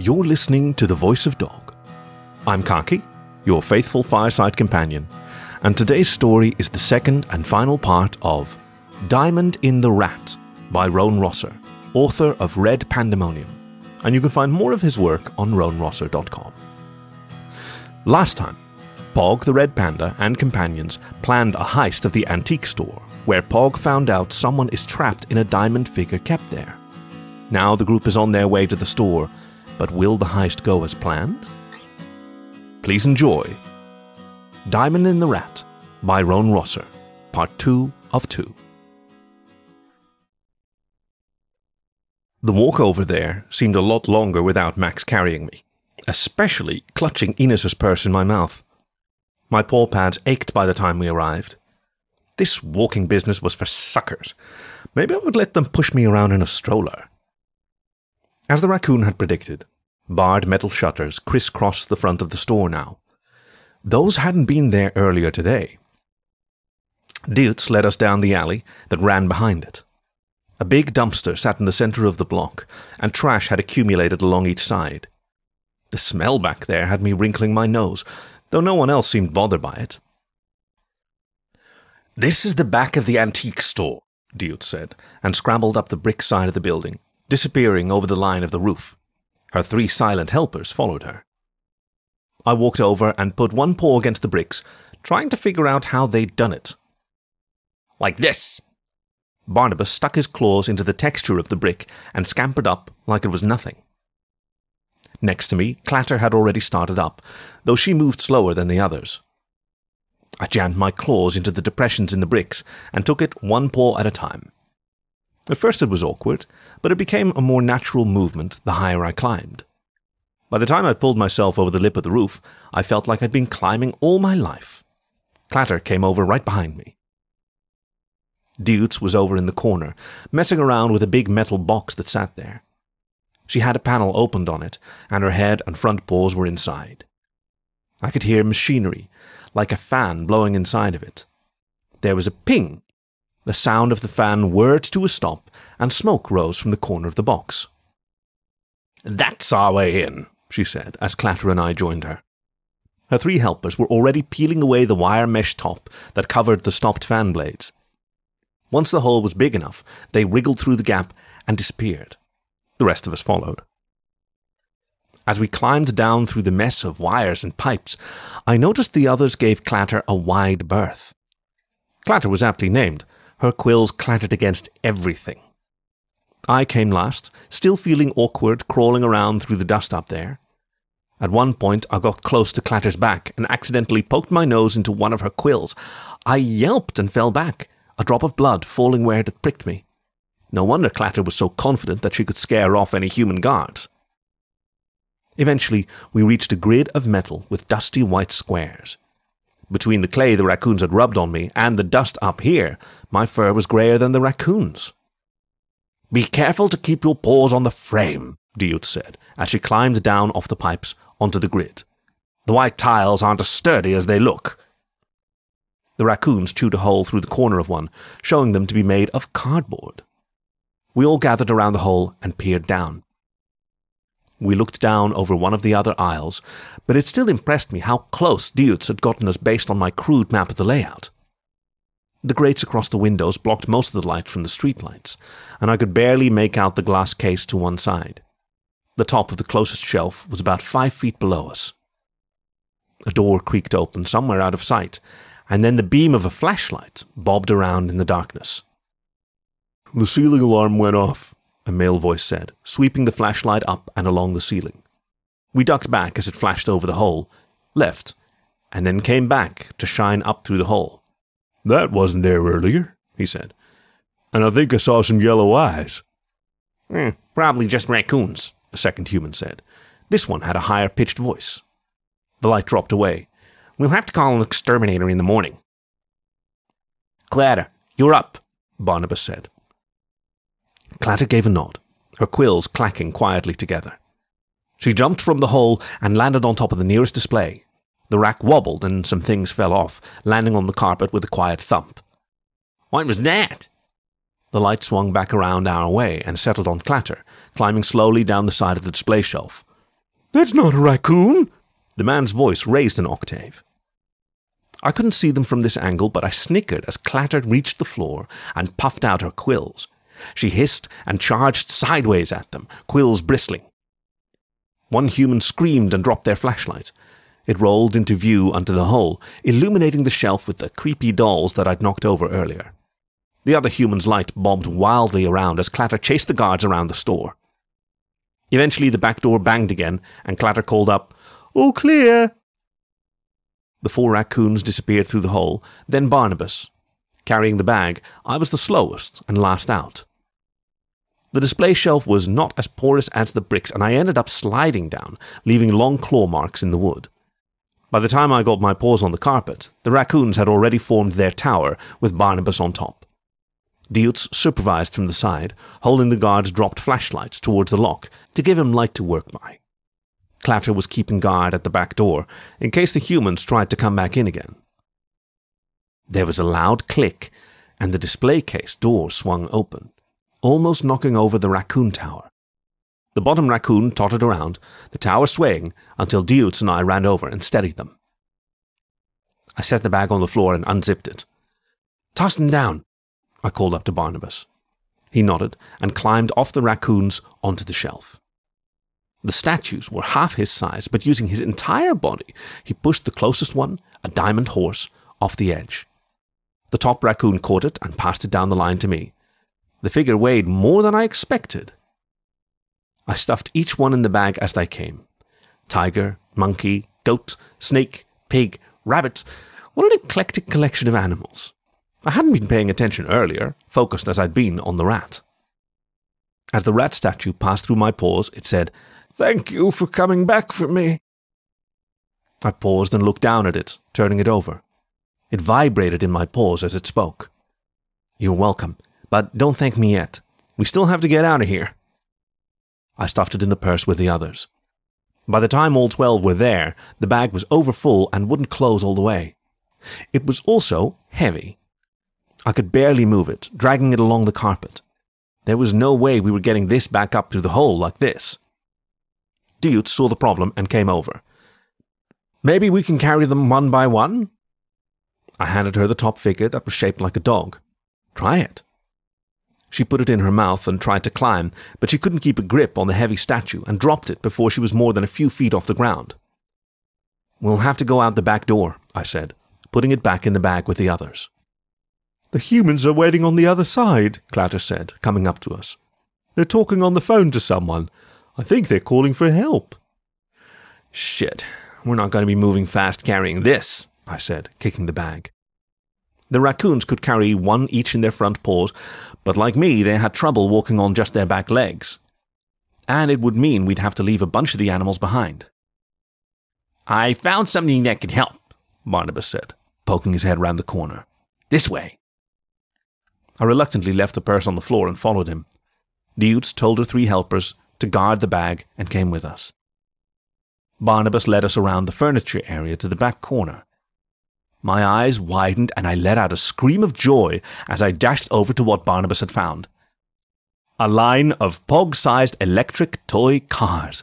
You're listening to The Voice of Dog. I'm Khaki, your faithful fireside companion, and today's story is the second and final part of Diamond in the Rat by Roan Rosser, author of Red Pandamonium, and you can find more of his work on roanrosser.com. Last time, Pog the Red Panda and companions planned a heist of the antique store, where Pog found out someone is trapped in a diamond figure kept there. Now the group is on their way to the store, but will the heist go as planned? Please enjoy Diamond in the Rat by Roan Rosser, Part 2 of 2. The walk over there seemed a lot longer without Max carrying me, especially clutching Ines's purse in my mouth. My paw pads ached by the time we arrived. This walking business was for suckers. Maybe I would let them push me around in a stroller. As the raccoon had predicted, barred metal shutters crisscrossed the front of the store now. Those hadn't been there earlier today. Deutz led us down the alley that ran behind it. A big dumpster sat in the center of the block, and trash had accumulated along each side. The smell back there had me wrinkling my nose, though no one else seemed bothered by it. This is the back of the antique store, Deutz said, and scrambled up the brick side of the building, disappearing over the line of the roof. Her three silent helpers followed her. I walked over and put one paw against the bricks, trying to figure out how they'd done it. Like this! Barnabas stuck his claws into the texture of the brick and scampered up like it was nothing. Next to me, Clatter had already started up, though she moved slower than the others. I jammed my claws into the depressions in the bricks and took it one paw at a time. At first it was awkward, but it became a more natural movement the higher I climbed. By the time I pulled myself over the lip of the roof, I felt like I'd been climbing all my life. Clatter came over right behind me. Deutz was over in the corner, messing around with a big metal box that sat there. She had a panel opened on it, and her head and front paws were inside. I could hear machinery, like a fan blowing inside of it. There was a ping. The sound of the fan whirred to a stop, and smoke rose from the corner of the box. That's our way in, she said, as Clatter and I joined her. Her three helpers were already peeling away the wire mesh top that covered the stopped fan blades. Once the hole was big enough, they wriggled through the gap and disappeared. The rest of us followed. As we climbed down through the mess of wires and pipes, I noticed the others gave Clatter a wide berth. Clatter was aptly named. Her quills clattered against everything. I came last, still feeling awkward crawling around through the dust up there. At one point, I got close to Clatter's back and accidentally poked my nose into one of her quills. I yelped and fell back, a drop of blood falling where it had pricked me. No wonder Clatter was so confident that she could scare off any human guards. Eventually, we reached a grid of metal with dusty white squares. Between the clay the raccoons had rubbed on me and the dust up here, my fur was greyer than the raccoons. Be careful to keep your paws on the frame, Deutz said, as she climbed down off the pipes onto the grid. The white tiles aren't as sturdy as they look. The raccoons chewed a hole through the corner of one, showing them to be made of cardboard. We all gathered around the hole and peered down. We looked down over one of the other aisles, but it still impressed me how close Deutz had gotten us based on my crude map of the layout. The grates across the windows blocked most of the light from the streetlights, and I could barely make out the glass case to one side. The top of the closest shelf was about five feet below us. A door creaked open somewhere out of sight, and then the beam of a flashlight bobbed around in the darkness. The ceiling alarm went off, a male voice said, sweeping the flashlight up and along the ceiling. We ducked back as it flashed over the hole, left, and then came back to shine up through the hole. That wasn't there earlier, he said. And I think I saw some yellow eyes. Eh, probably just raccoons, a second human said. This one had a higher pitched voice. The light dropped away. We'll have to call an exterminator in the morning. Clatter, you're up, Barnabas said. Clatter gave a nod, her quills clacking quietly together. She jumped from the hole and landed on top of the nearest display, the rack wobbled and some things fell off, landing on the carpet with a quiet thump. What was that? The light swung back around our way and settled on Clatter, climbing slowly down the side of the display shelf. That's not a raccoon! The man's voice raised an octave. I couldn't see them from this angle, but I snickered as Clatter reached the floor and puffed out her quills. She hissed and charged sideways at them, quills bristling. One human screamed and dropped their flashlight. It rolled into view under the hole, illuminating the shelf with the creepy dolls that I'd knocked over earlier. The other human's light bobbed wildly around as Clatter chased the guards around the store. Eventually, the back door banged again, and Clatter called up, All clear! The four raccoons disappeared through the hole, then Barnabas. Carrying the bag, I was the slowest and last out. The display shelf was not as porous as the bricks, and I ended up sliding down, leaving long claw marks in the wood. By the time I got my paws on the carpet, the raccoons had already formed their tower with Barnabas on top. Dietz supervised from the side, holding the guard's dropped flashlights towards the lock to give him light to work by. Clatter was keeping guard at the back door in case the humans tried to come back in again. There was a loud click, and the display case door swung open, almost knocking over the raccoon tower. The bottom raccoon tottered around, the tower swaying, until Dietz and I ran over and steadied them. I set the bag on the floor and unzipped it. Toss them down, I called up to Barnabas. He nodded and climbed off the raccoons onto the shelf. The statues were half his size, but using his entire body, he pushed the closest one, a diamond horse, off the edge. The top raccoon caught it and passed it down the line to me. The figure weighed more than I expected, I stuffed each one in the bag as they came tiger, monkey, goat, snake, pig, rabbit. What an eclectic collection of animals. I hadn't been paying attention earlier, focused as I'd been on the rat. As the rat statue passed through my paws, it said, Thank you for coming back for me. I paused and looked down at it, turning it over. It vibrated in my paws as it spoke. You're welcome, but don't thank me yet. We still have to get out of here. I stuffed it in the purse with the others. By the time all twelve were there, the bag was overfull and wouldn't close all the way. It was also heavy. I could barely move it, dragging it along the carpet. There was no way we were getting this back up through the hole like this. Dietz saw the problem and came over. Maybe we can carry them one by one? I handed her the top figure that was shaped like a dog. Try it. She put it in her mouth and tried to climb, but she couldn't keep a grip on the heavy statue and dropped it before she was more than a few feet off the ground. We'll have to go out the back door, I said, putting it back in the bag with the others. The humans are waiting on the other side, Clatter said, coming up to us. They're talking on the phone to someone. I think they're calling for help. Shit, we're not going to be moving fast carrying this, I said, kicking the bag. The raccoons could carry one each in their front paws, but like me, they had trouble walking on just their back legs. And it would mean we'd have to leave a bunch of the animals behind. I found something that can help, Barnabas said, poking his head round the corner. This way. I reluctantly left the purse on the floor and followed him. Dietz told her three helpers to guard the bag and came with us. Barnabas led us around the furniture area to the back corner. My eyes widened and I let out a scream of joy as I dashed over to what Barnabas had found. A line of pog sized electric toy cars.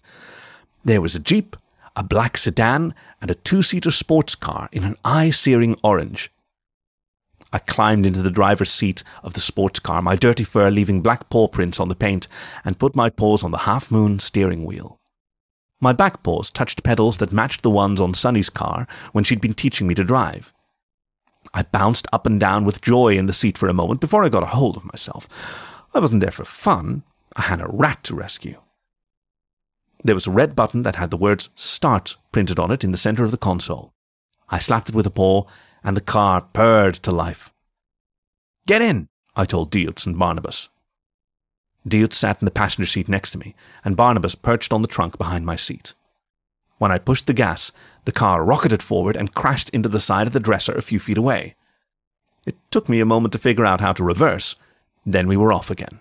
There was a Jeep, a black sedan, and a two seater sports car in an eye searing orange. I climbed into the driver's seat of the sports car, my dirty fur leaving black paw prints on the paint, and put my paws on the half moon steering wheel. My back paws touched pedals that matched the ones on Sunny's car when she'd been teaching me to drive. I bounced up and down with joy in the seat for a moment before I got a hold of myself. I wasn't there for fun. I had a rat to rescue. There was a red button that had the words Start printed on it in the center of the console. I slapped it with a paw, and the car purred to life. Get in, I told Dietz and Barnabas. Dietz sat in the passenger seat next to me, and Barnabas perched on the trunk behind my seat. When I pushed the gas, the car rocketed forward and crashed into the side of the dresser a few feet away. It took me a moment to figure out how to reverse, then we were off again.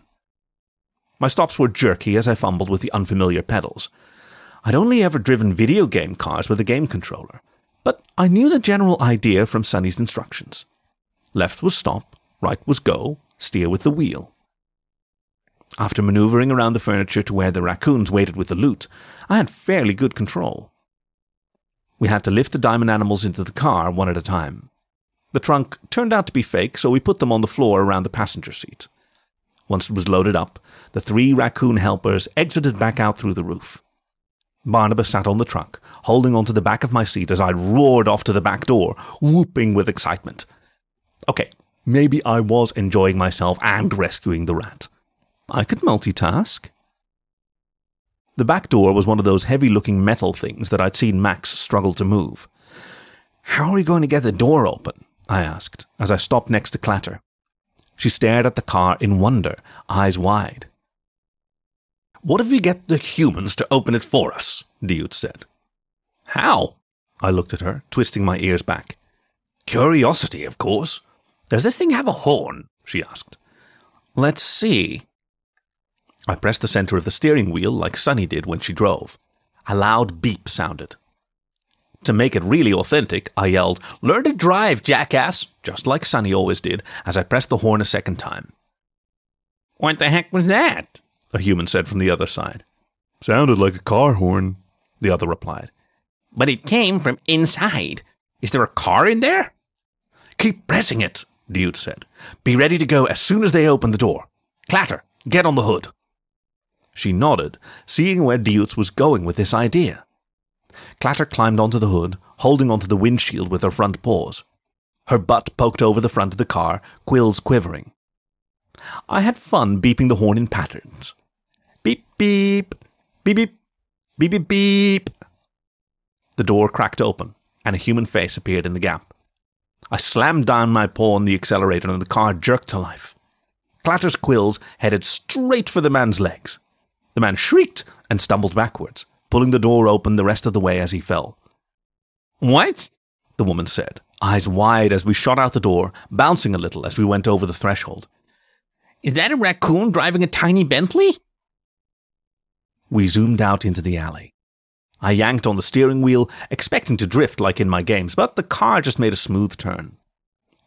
My stops were jerky as I fumbled with the unfamiliar pedals. I'd only ever driven video game cars with a game controller, but I knew the general idea from Sunny's instructions. Left was stop, right was go, steer with the wheel. After maneuvering around the furniture to where the raccoons waited with the loot, I had fairly good control. We had to lift the diamond animals into the car one at a time. The trunk turned out to be fake, so we put them on the floor around the passenger seat. Once it was loaded up, the three raccoon helpers exited back out through the roof. Barnabas sat on the trunk, holding onto the back of my seat as I roared off to the back door, whooping with excitement. Okay, maybe I was enjoying myself and rescuing the rat. I could multitask. The back door was one of those heavy looking metal things that I'd seen Max struggle to move. How are we going to get the door open? I asked, as I stopped next to Clatter. She stared at the car in wonder, eyes wide. What if we get the humans to open it for us? Diut said. How? I looked at her, twisting my ears back. Curiosity, of course. Does this thing have a horn? she asked. Let's see. I pressed the center of the steering wheel like Sunny did when she drove. A loud beep sounded. To make it really authentic, I yelled, Learn to drive, jackass! just like Sunny always did, as I pressed the horn a second time. What the heck was that? A human said from the other side. Sounded like a car horn, the other replied. But it came from inside. Is there a car in there? Keep pressing it, Diut said. Be ready to go as soon as they open the door. Clatter, get on the hood. She nodded, seeing where Diut was going with this idea. Clatter climbed onto the hood, holding onto the windshield with her front paws. Her butt poked over the front of the car, quills quivering. I had fun beeping the horn in patterns. Beep, beep, beep, beep, beep, beep, beep. The door cracked open, and a human face appeared in the gap. I slammed down my paw on the accelerator, and the car jerked to life. Clatter's quills headed straight for the man's legs. The man shrieked and stumbled backwards pulling the door open the rest of the way as he fell. What? the woman said, eyes wide as we shot out the door, bouncing a little as we went over the threshold. Is that a raccoon driving a tiny Bentley? We zoomed out into the alley. I yanked on the steering wheel, expecting to drift like in my games, but the car just made a smooth turn.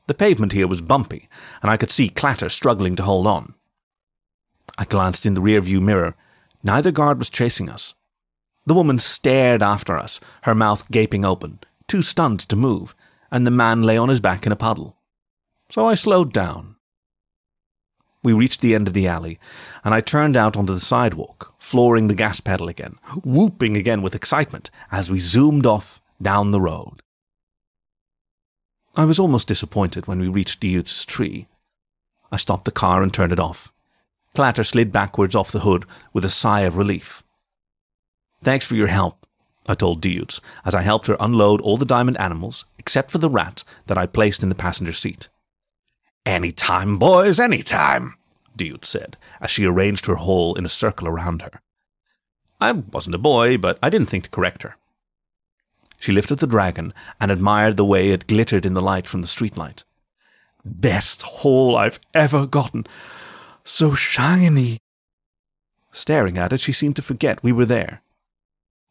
The pavement here was bumpy, and I could see Clatter struggling to hold on. I glanced in the rearview mirror. Neither guard was chasing us. The woman stared after us, her mouth gaping open, too stunned to move, and the man lay on his back in a puddle. So I slowed down. We reached the end of the alley, and I turned out onto the sidewalk, flooring the gas pedal again, whooping again with excitement as we zoomed off down the road. I was almost disappointed when we reached the Diutz's tree. I stopped the car and turned it off. Clatter slid backwards off the hood with a sigh of relief. Thanks for your help, I told Diutz as I helped her unload all the diamond animals, except for the rat that I placed in the passenger seat. Any time, boys, any time, Diutz said as she arranged her haul in a circle around her. I wasn't a boy, but I didn't think to correct her. She lifted the dragon and admired the way it glittered in the light from the streetlight. Best haul I've ever gotten. So shiny. Staring at it, she seemed to forget we were there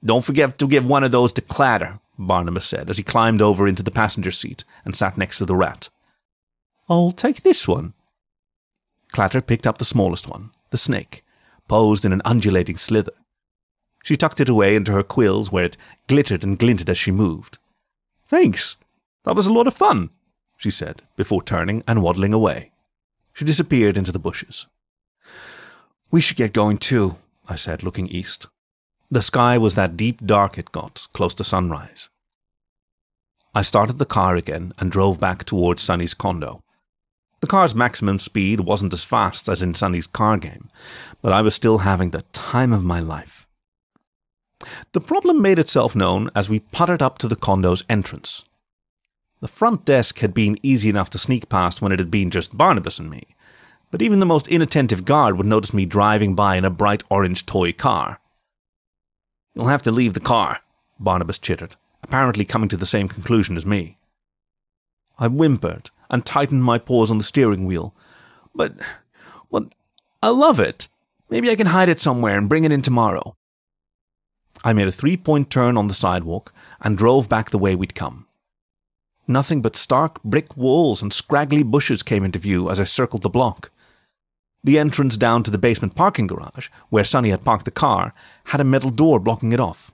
don't forget to give one of those to Clatter, Barnabas said as he climbed over into the passenger seat and sat next to the rat. I'll take this one. Clatter picked up the smallest one, the snake, posed in an undulating slither. She tucked it away into her quills where it glittered and glinted as she moved. Thanks. That was a lot of fun, she said, before turning and waddling away. She disappeared into the bushes. We should get going too, I said, looking east. The sky was that deep dark it got, close to sunrise. I started the car again and drove back towards Sunny's condo. The car's maximum speed wasn't as fast as in Sunny's car game, but I was still having the time of my life. The problem made itself known as we puttered up to the condo's entrance. The front desk had been easy enough to sneak past when it had been just Barnabas and me, but even the most inattentive guard would notice me driving by in a bright orange toy car. You'll have to leave the car, Barnabas chittered, apparently coming to the same conclusion as me. I whimpered and tightened my paws on the steering wheel. But, well, I love it. Maybe I can hide it somewhere and bring it in tomorrow. I made a three point turn on the sidewalk and drove back the way we'd come. Nothing but stark brick walls and scraggly bushes came into view as I circled the block. The entrance down to the basement parking garage, where Sonny had parked the car, had a metal door blocking it off.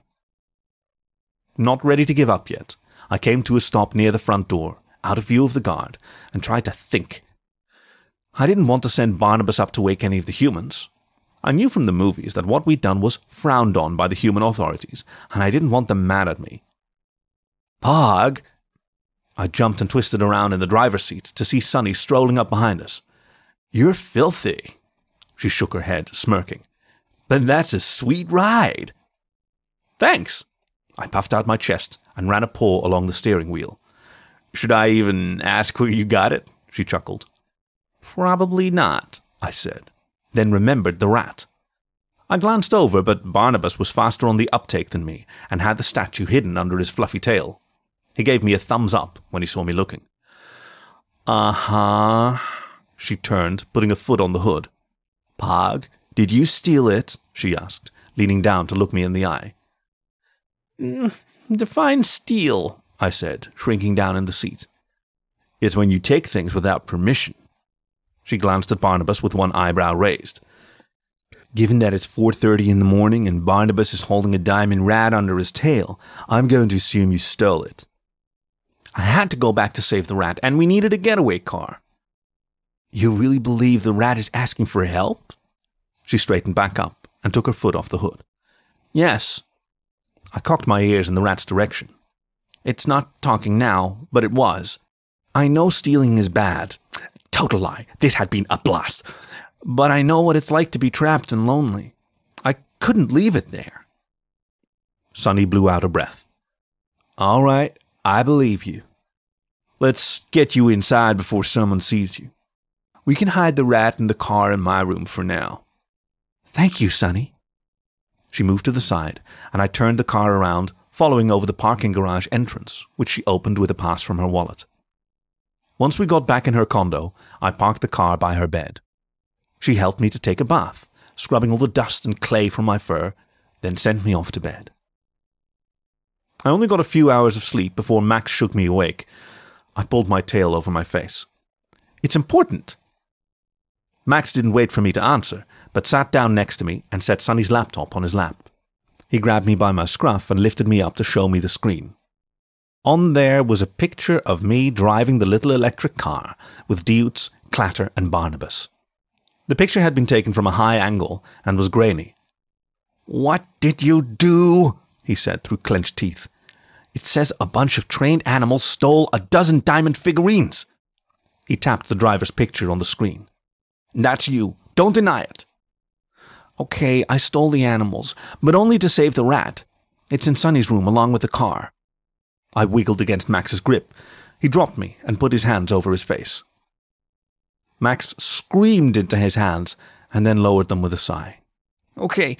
Not ready to give up yet, I came to a stop near the front door, out of view of the guard, and tried to think. I didn't want to send Barnabas up to wake any of the humans. I knew from the movies that what we'd done was frowned on by the human authorities, and I didn't want them mad at me. Pog! I jumped and twisted around in the driver's seat to see Sonny strolling up behind us. You're filthy. She shook her head, smirking. But that's a sweet ride. Thanks. I puffed out my chest and ran a paw along the steering wheel. Should I even ask where you got it? She chuckled. Probably not, I said, then remembered the rat. I glanced over, but Barnabas was faster on the uptake than me and had the statue hidden under his fluffy tail. He gave me a thumbs up when he saw me looking. Uh huh. She turned, putting a foot on the hood. Pog, did you steal it? she asked, leaning down to look me in the eye. Mm, define steal, I said, shrinking down in the seat. It's when you take things without permission. She glanced at Barnabas with one eyebrow raised. Given that it's 4:30 in the morning and Barnabas is holding a diamond rat under his tail, I'm going to assume you stole it. I had to go back to save the rat, and we needed a getaway car. You really believe the rat is asking for help? She straightened back up and took her foot off the hood. Yes. I cocked my ears in the rat's direction. It's not talking now, but it was. I know stealing is bad. Total lie. This had been a blast. But I know what it's like to be trapped and lonely. I couldn't leave it there. Sonny blew out a breath. All right, I believe you. Let's get you inside before someone sees you. We can hide the rat in the car in my room for now. Thank you, Sonny. She moved to the side, and I turned the car around, following over the parking garage entrance, which she opened with a pass from her wallet. Once we got back in her condo, I parked the car by her bed. She helped me to take a bath, scrubbing all the dust and clay from my fur, then sent me off to bed. I only got a few hours of sleep before Max shook me awake. I pulled my tail over my face. It's important. Max didn't wait for me to answer, but sat down next to me and set Sonny's laptop on his lap. He grabbed me by my scruff and lifted me up to show me the screen. On there was a picture of me driving the little electric car with Deutz, Clatter, and Barnabas. The picture had been taken from a high angle and was grainy. What did you do? he said through clenched teeth. It says a bunch of trained animals stole a dozen diamond figurines. He tapped the driver's picture on the screen. That's you. Don't deny it. Okay, I stole the animals, but only to save the rat. It's in Sonny's room along with the car. I wiggled against Max's grip. He dropped me and put his hands over his face. Max screamed into his hands and then lowered them with a sigh. Okay,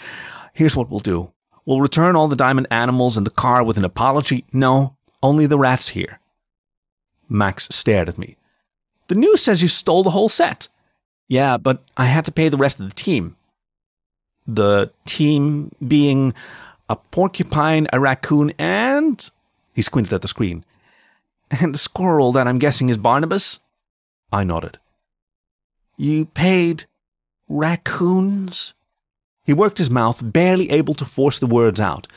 here's what we'll do. We'll return all the diamond animals and the car with an apology. No, only the rat's here. Max stared at me. The news says you stole the whole set. Yeah, but I had to pay the rest of the team. The team being a porcupine, a raccoon, and. He squinted at the screen. And a squirrel that I'm guessing is Barnabas? I nodded. You paid raccoons? He worked his mouth, barely able to force the words out.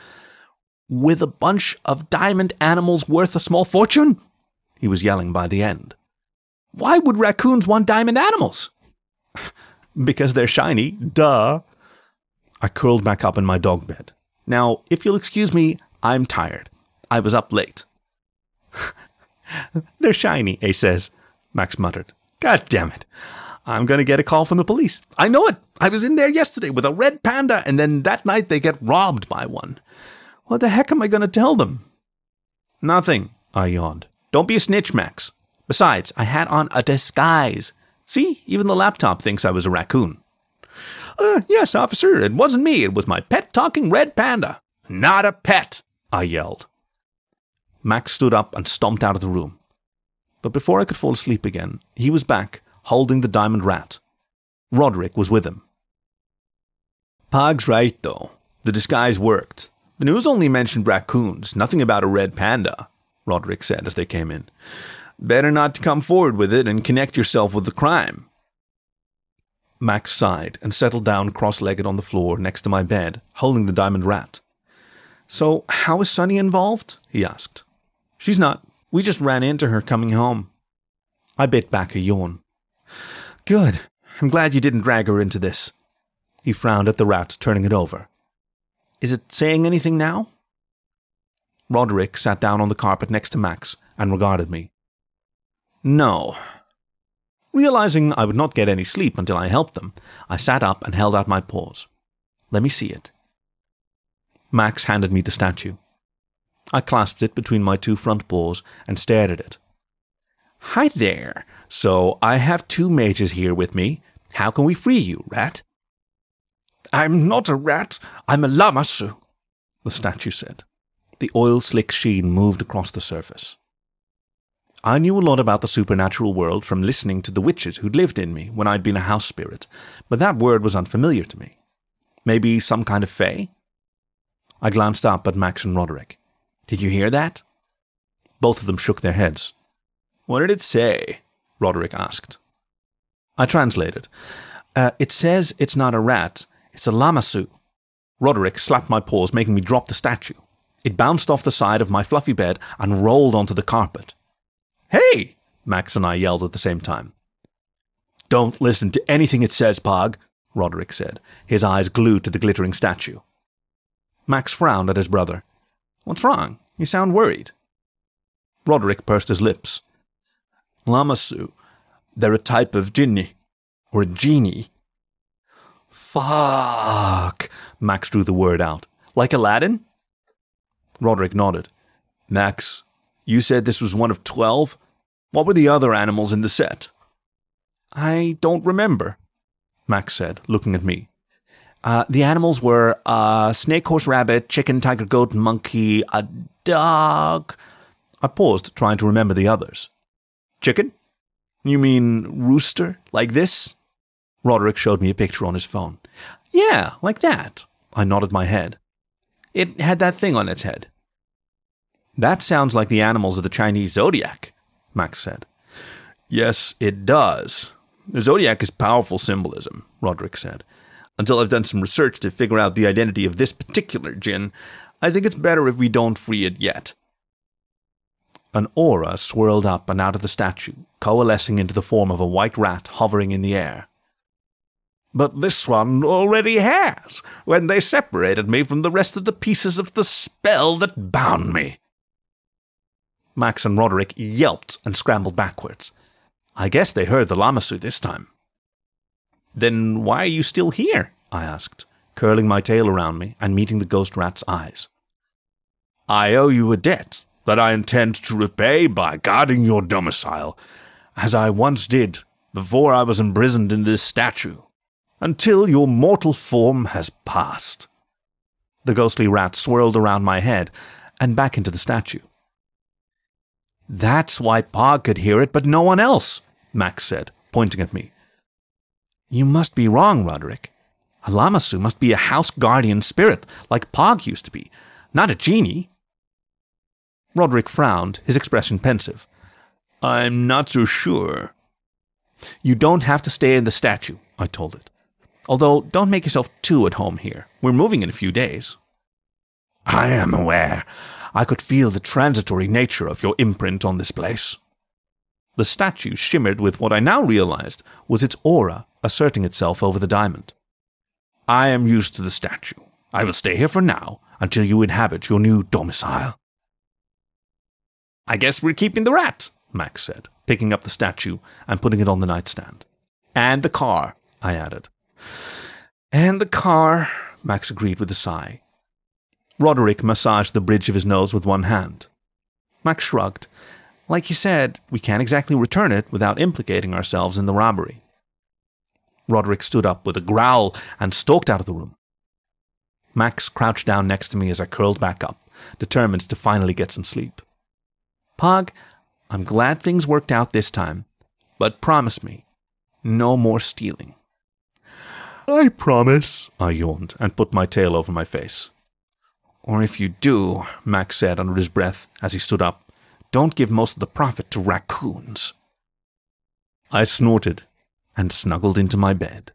With a bunch of diamond animals worth a small fortune? He was yelling by the end. Why would raccoons want diamond animals? because they're shiny, duh. I curled back up in my dog bed. Now, if you'll excuse me, I'm tired. I was up late. they're shiny, A says, Max muttered. God damn it. I'm going to get a call from the police. I know it. I was in there yesterday with a red panda, and then that night they get robbed by one. What the heck am I going to tell them? Nothing, I yawned. Don't be a snitch, Max. Besides, I had on a disguise. See, even the laptop thinks I was a raccoon. Uh, yes, officer, it wasn't me. It was my pet talking red panda. Not a pet, I yelled. Max stood up and stomped out of the room. But before I could fall asleep again, he was back holding the diamond rat. Roderick was with him. Pog's right, though. The disguise worked. The news only mentioned raccoons, nothing about a red panda, Roderick said as they came in. Better not to come forward with it and connect yourself with the crime. Max sighed and settled down cross legged on the floor next to my bed, holding the diamond rat. So, how is Sunny involved? he asked. She's not. We just ran into her coming home. I bit back a yawn. Good. I'm glad you didn't drag her into this. He frowned at the rat, turning it over. Is it saying anything now? Roderick sat down on the carpet next to Max and regarded me. No. Realizing I would not get any sleep until I helped them, I sat up and held out my paws. Let me see it. Max handed me the statue. I clasped it between my two front paws and stared at it. Hi there. So I have two mages here with me. How can we free you, rat? I'm not a rat. I'm a lamassu, the statue said. The oil slick sheen moved across the surface. I knew a lot about the supernatural world from listening to the witches who'd lived in me when I'd been a house spirit, but that word was unfamiliar to me. Maybe some kind of fae? I glanced up at Max and Roderick. Did you hear that? Both of them shook their heads. What did it say? Roderick asked. I translated. Uh, it says it's not a rat, it's a lamassu. Roderick slapped my paws, making me drop the statue. It bounced off the side of my fluffy bed and rolled onto the carpet. Hey! Max and I yelled at the same time. Don't listen to anything it says, Pog, Roderick said, his eyes glued to the glittering statue. Max frowned at his brother. What's wrong? You sound worried. Roderick pursed his lips. Lamassu, they're a type of jinni, or a genie. Fuck, Max drew the word out. Like Aladdin? Roderick nodded. Max, you said this was one of twelve? What were the other animals in the set? I don't remember, Max said, looking at me. Uh, the animals were a snake, horse, rabbit, chicken, tiger, goat, monkey, a dog. I paused, trying to remember the others. Chicken? You mean rooster? Like this? Roderick showed me a picture on his phone. Yeah, like that. I nodded my head. It had that thing on its head. That sounds like the animals of the Chinese zodiac, Max said. Yes, it does. The zodiac is powerful symbolism, Roderick said. Until I've done some research to figure out the identity of this particular jinn, I think it's better if we don't free it yet. An aura swirled up and out of the statue, coalescing into the form of a white rat hovering in the air. But this one already has, when they separated me from the rest of the pieces of the spell that bound me. Max and Roderick yelped and scrambled backwards. I guess they heard the Lamassu this time. Then why are you still here? I asked, curling my tail around me and meeting the ghost rat's eyes. I owe you a debt that I intend to repay by guarding your domicile, as I once did before I was imprisoned in this statue, until your mortal form has passed. The ghostly rat swirled around my head and back into the statue. That's why Pog could hear it, but no one else, Max said, pointing at me. You must be wrong, Roderick. A Lamassu must be a house guardian spirit, like Pog used to be, not a genie. Roderick frowned, his expression pensive. I'm not so sure. You don't have to stay in the statue, I told it. Although, don't make yourself too at home here. We're moving in a few days. I am aware. I could feel the transitory nature of your imprint on this place. The statue shimmered with what I now realized was its aura asserting itself over the diamond. I am used to the statue. I will stay here for now until you inhabit your new domicile. I guess we're keeping the rat, Max said, picking up the statue and putting it on the nightstand. And the car, I added. And the car, Max agreed with a sigh. Roderick massaged the bridge of his nose with one hand. Max shrugged. Like you said, we can't exactly return it without implicating ourselves in the robbery. Roderick stood up with a growl and stalked out of the room. Max crouched down next to me as I curled back up, determined to finally get some sleep. Pog, I'm glad things worked out this time, but promise me, no more stealing. I promise, I yawned and put my tail over my face. Or if you do, Max said under his breath as he stood up, don't give most of the profit to raccoons. I snorted and snuggled into my bed.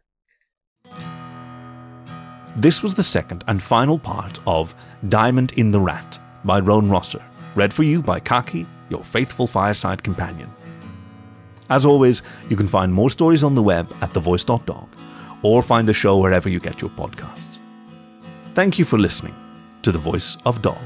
This was the second and final part of Diamond in the Rat by Roan Rosser, read for you by Khaki, your faithful fireside companion. As always, you can find more stories on the web at thevoice.dog or find the show wherever you get your podcasts. Thank you for listening to The Voice of Dog.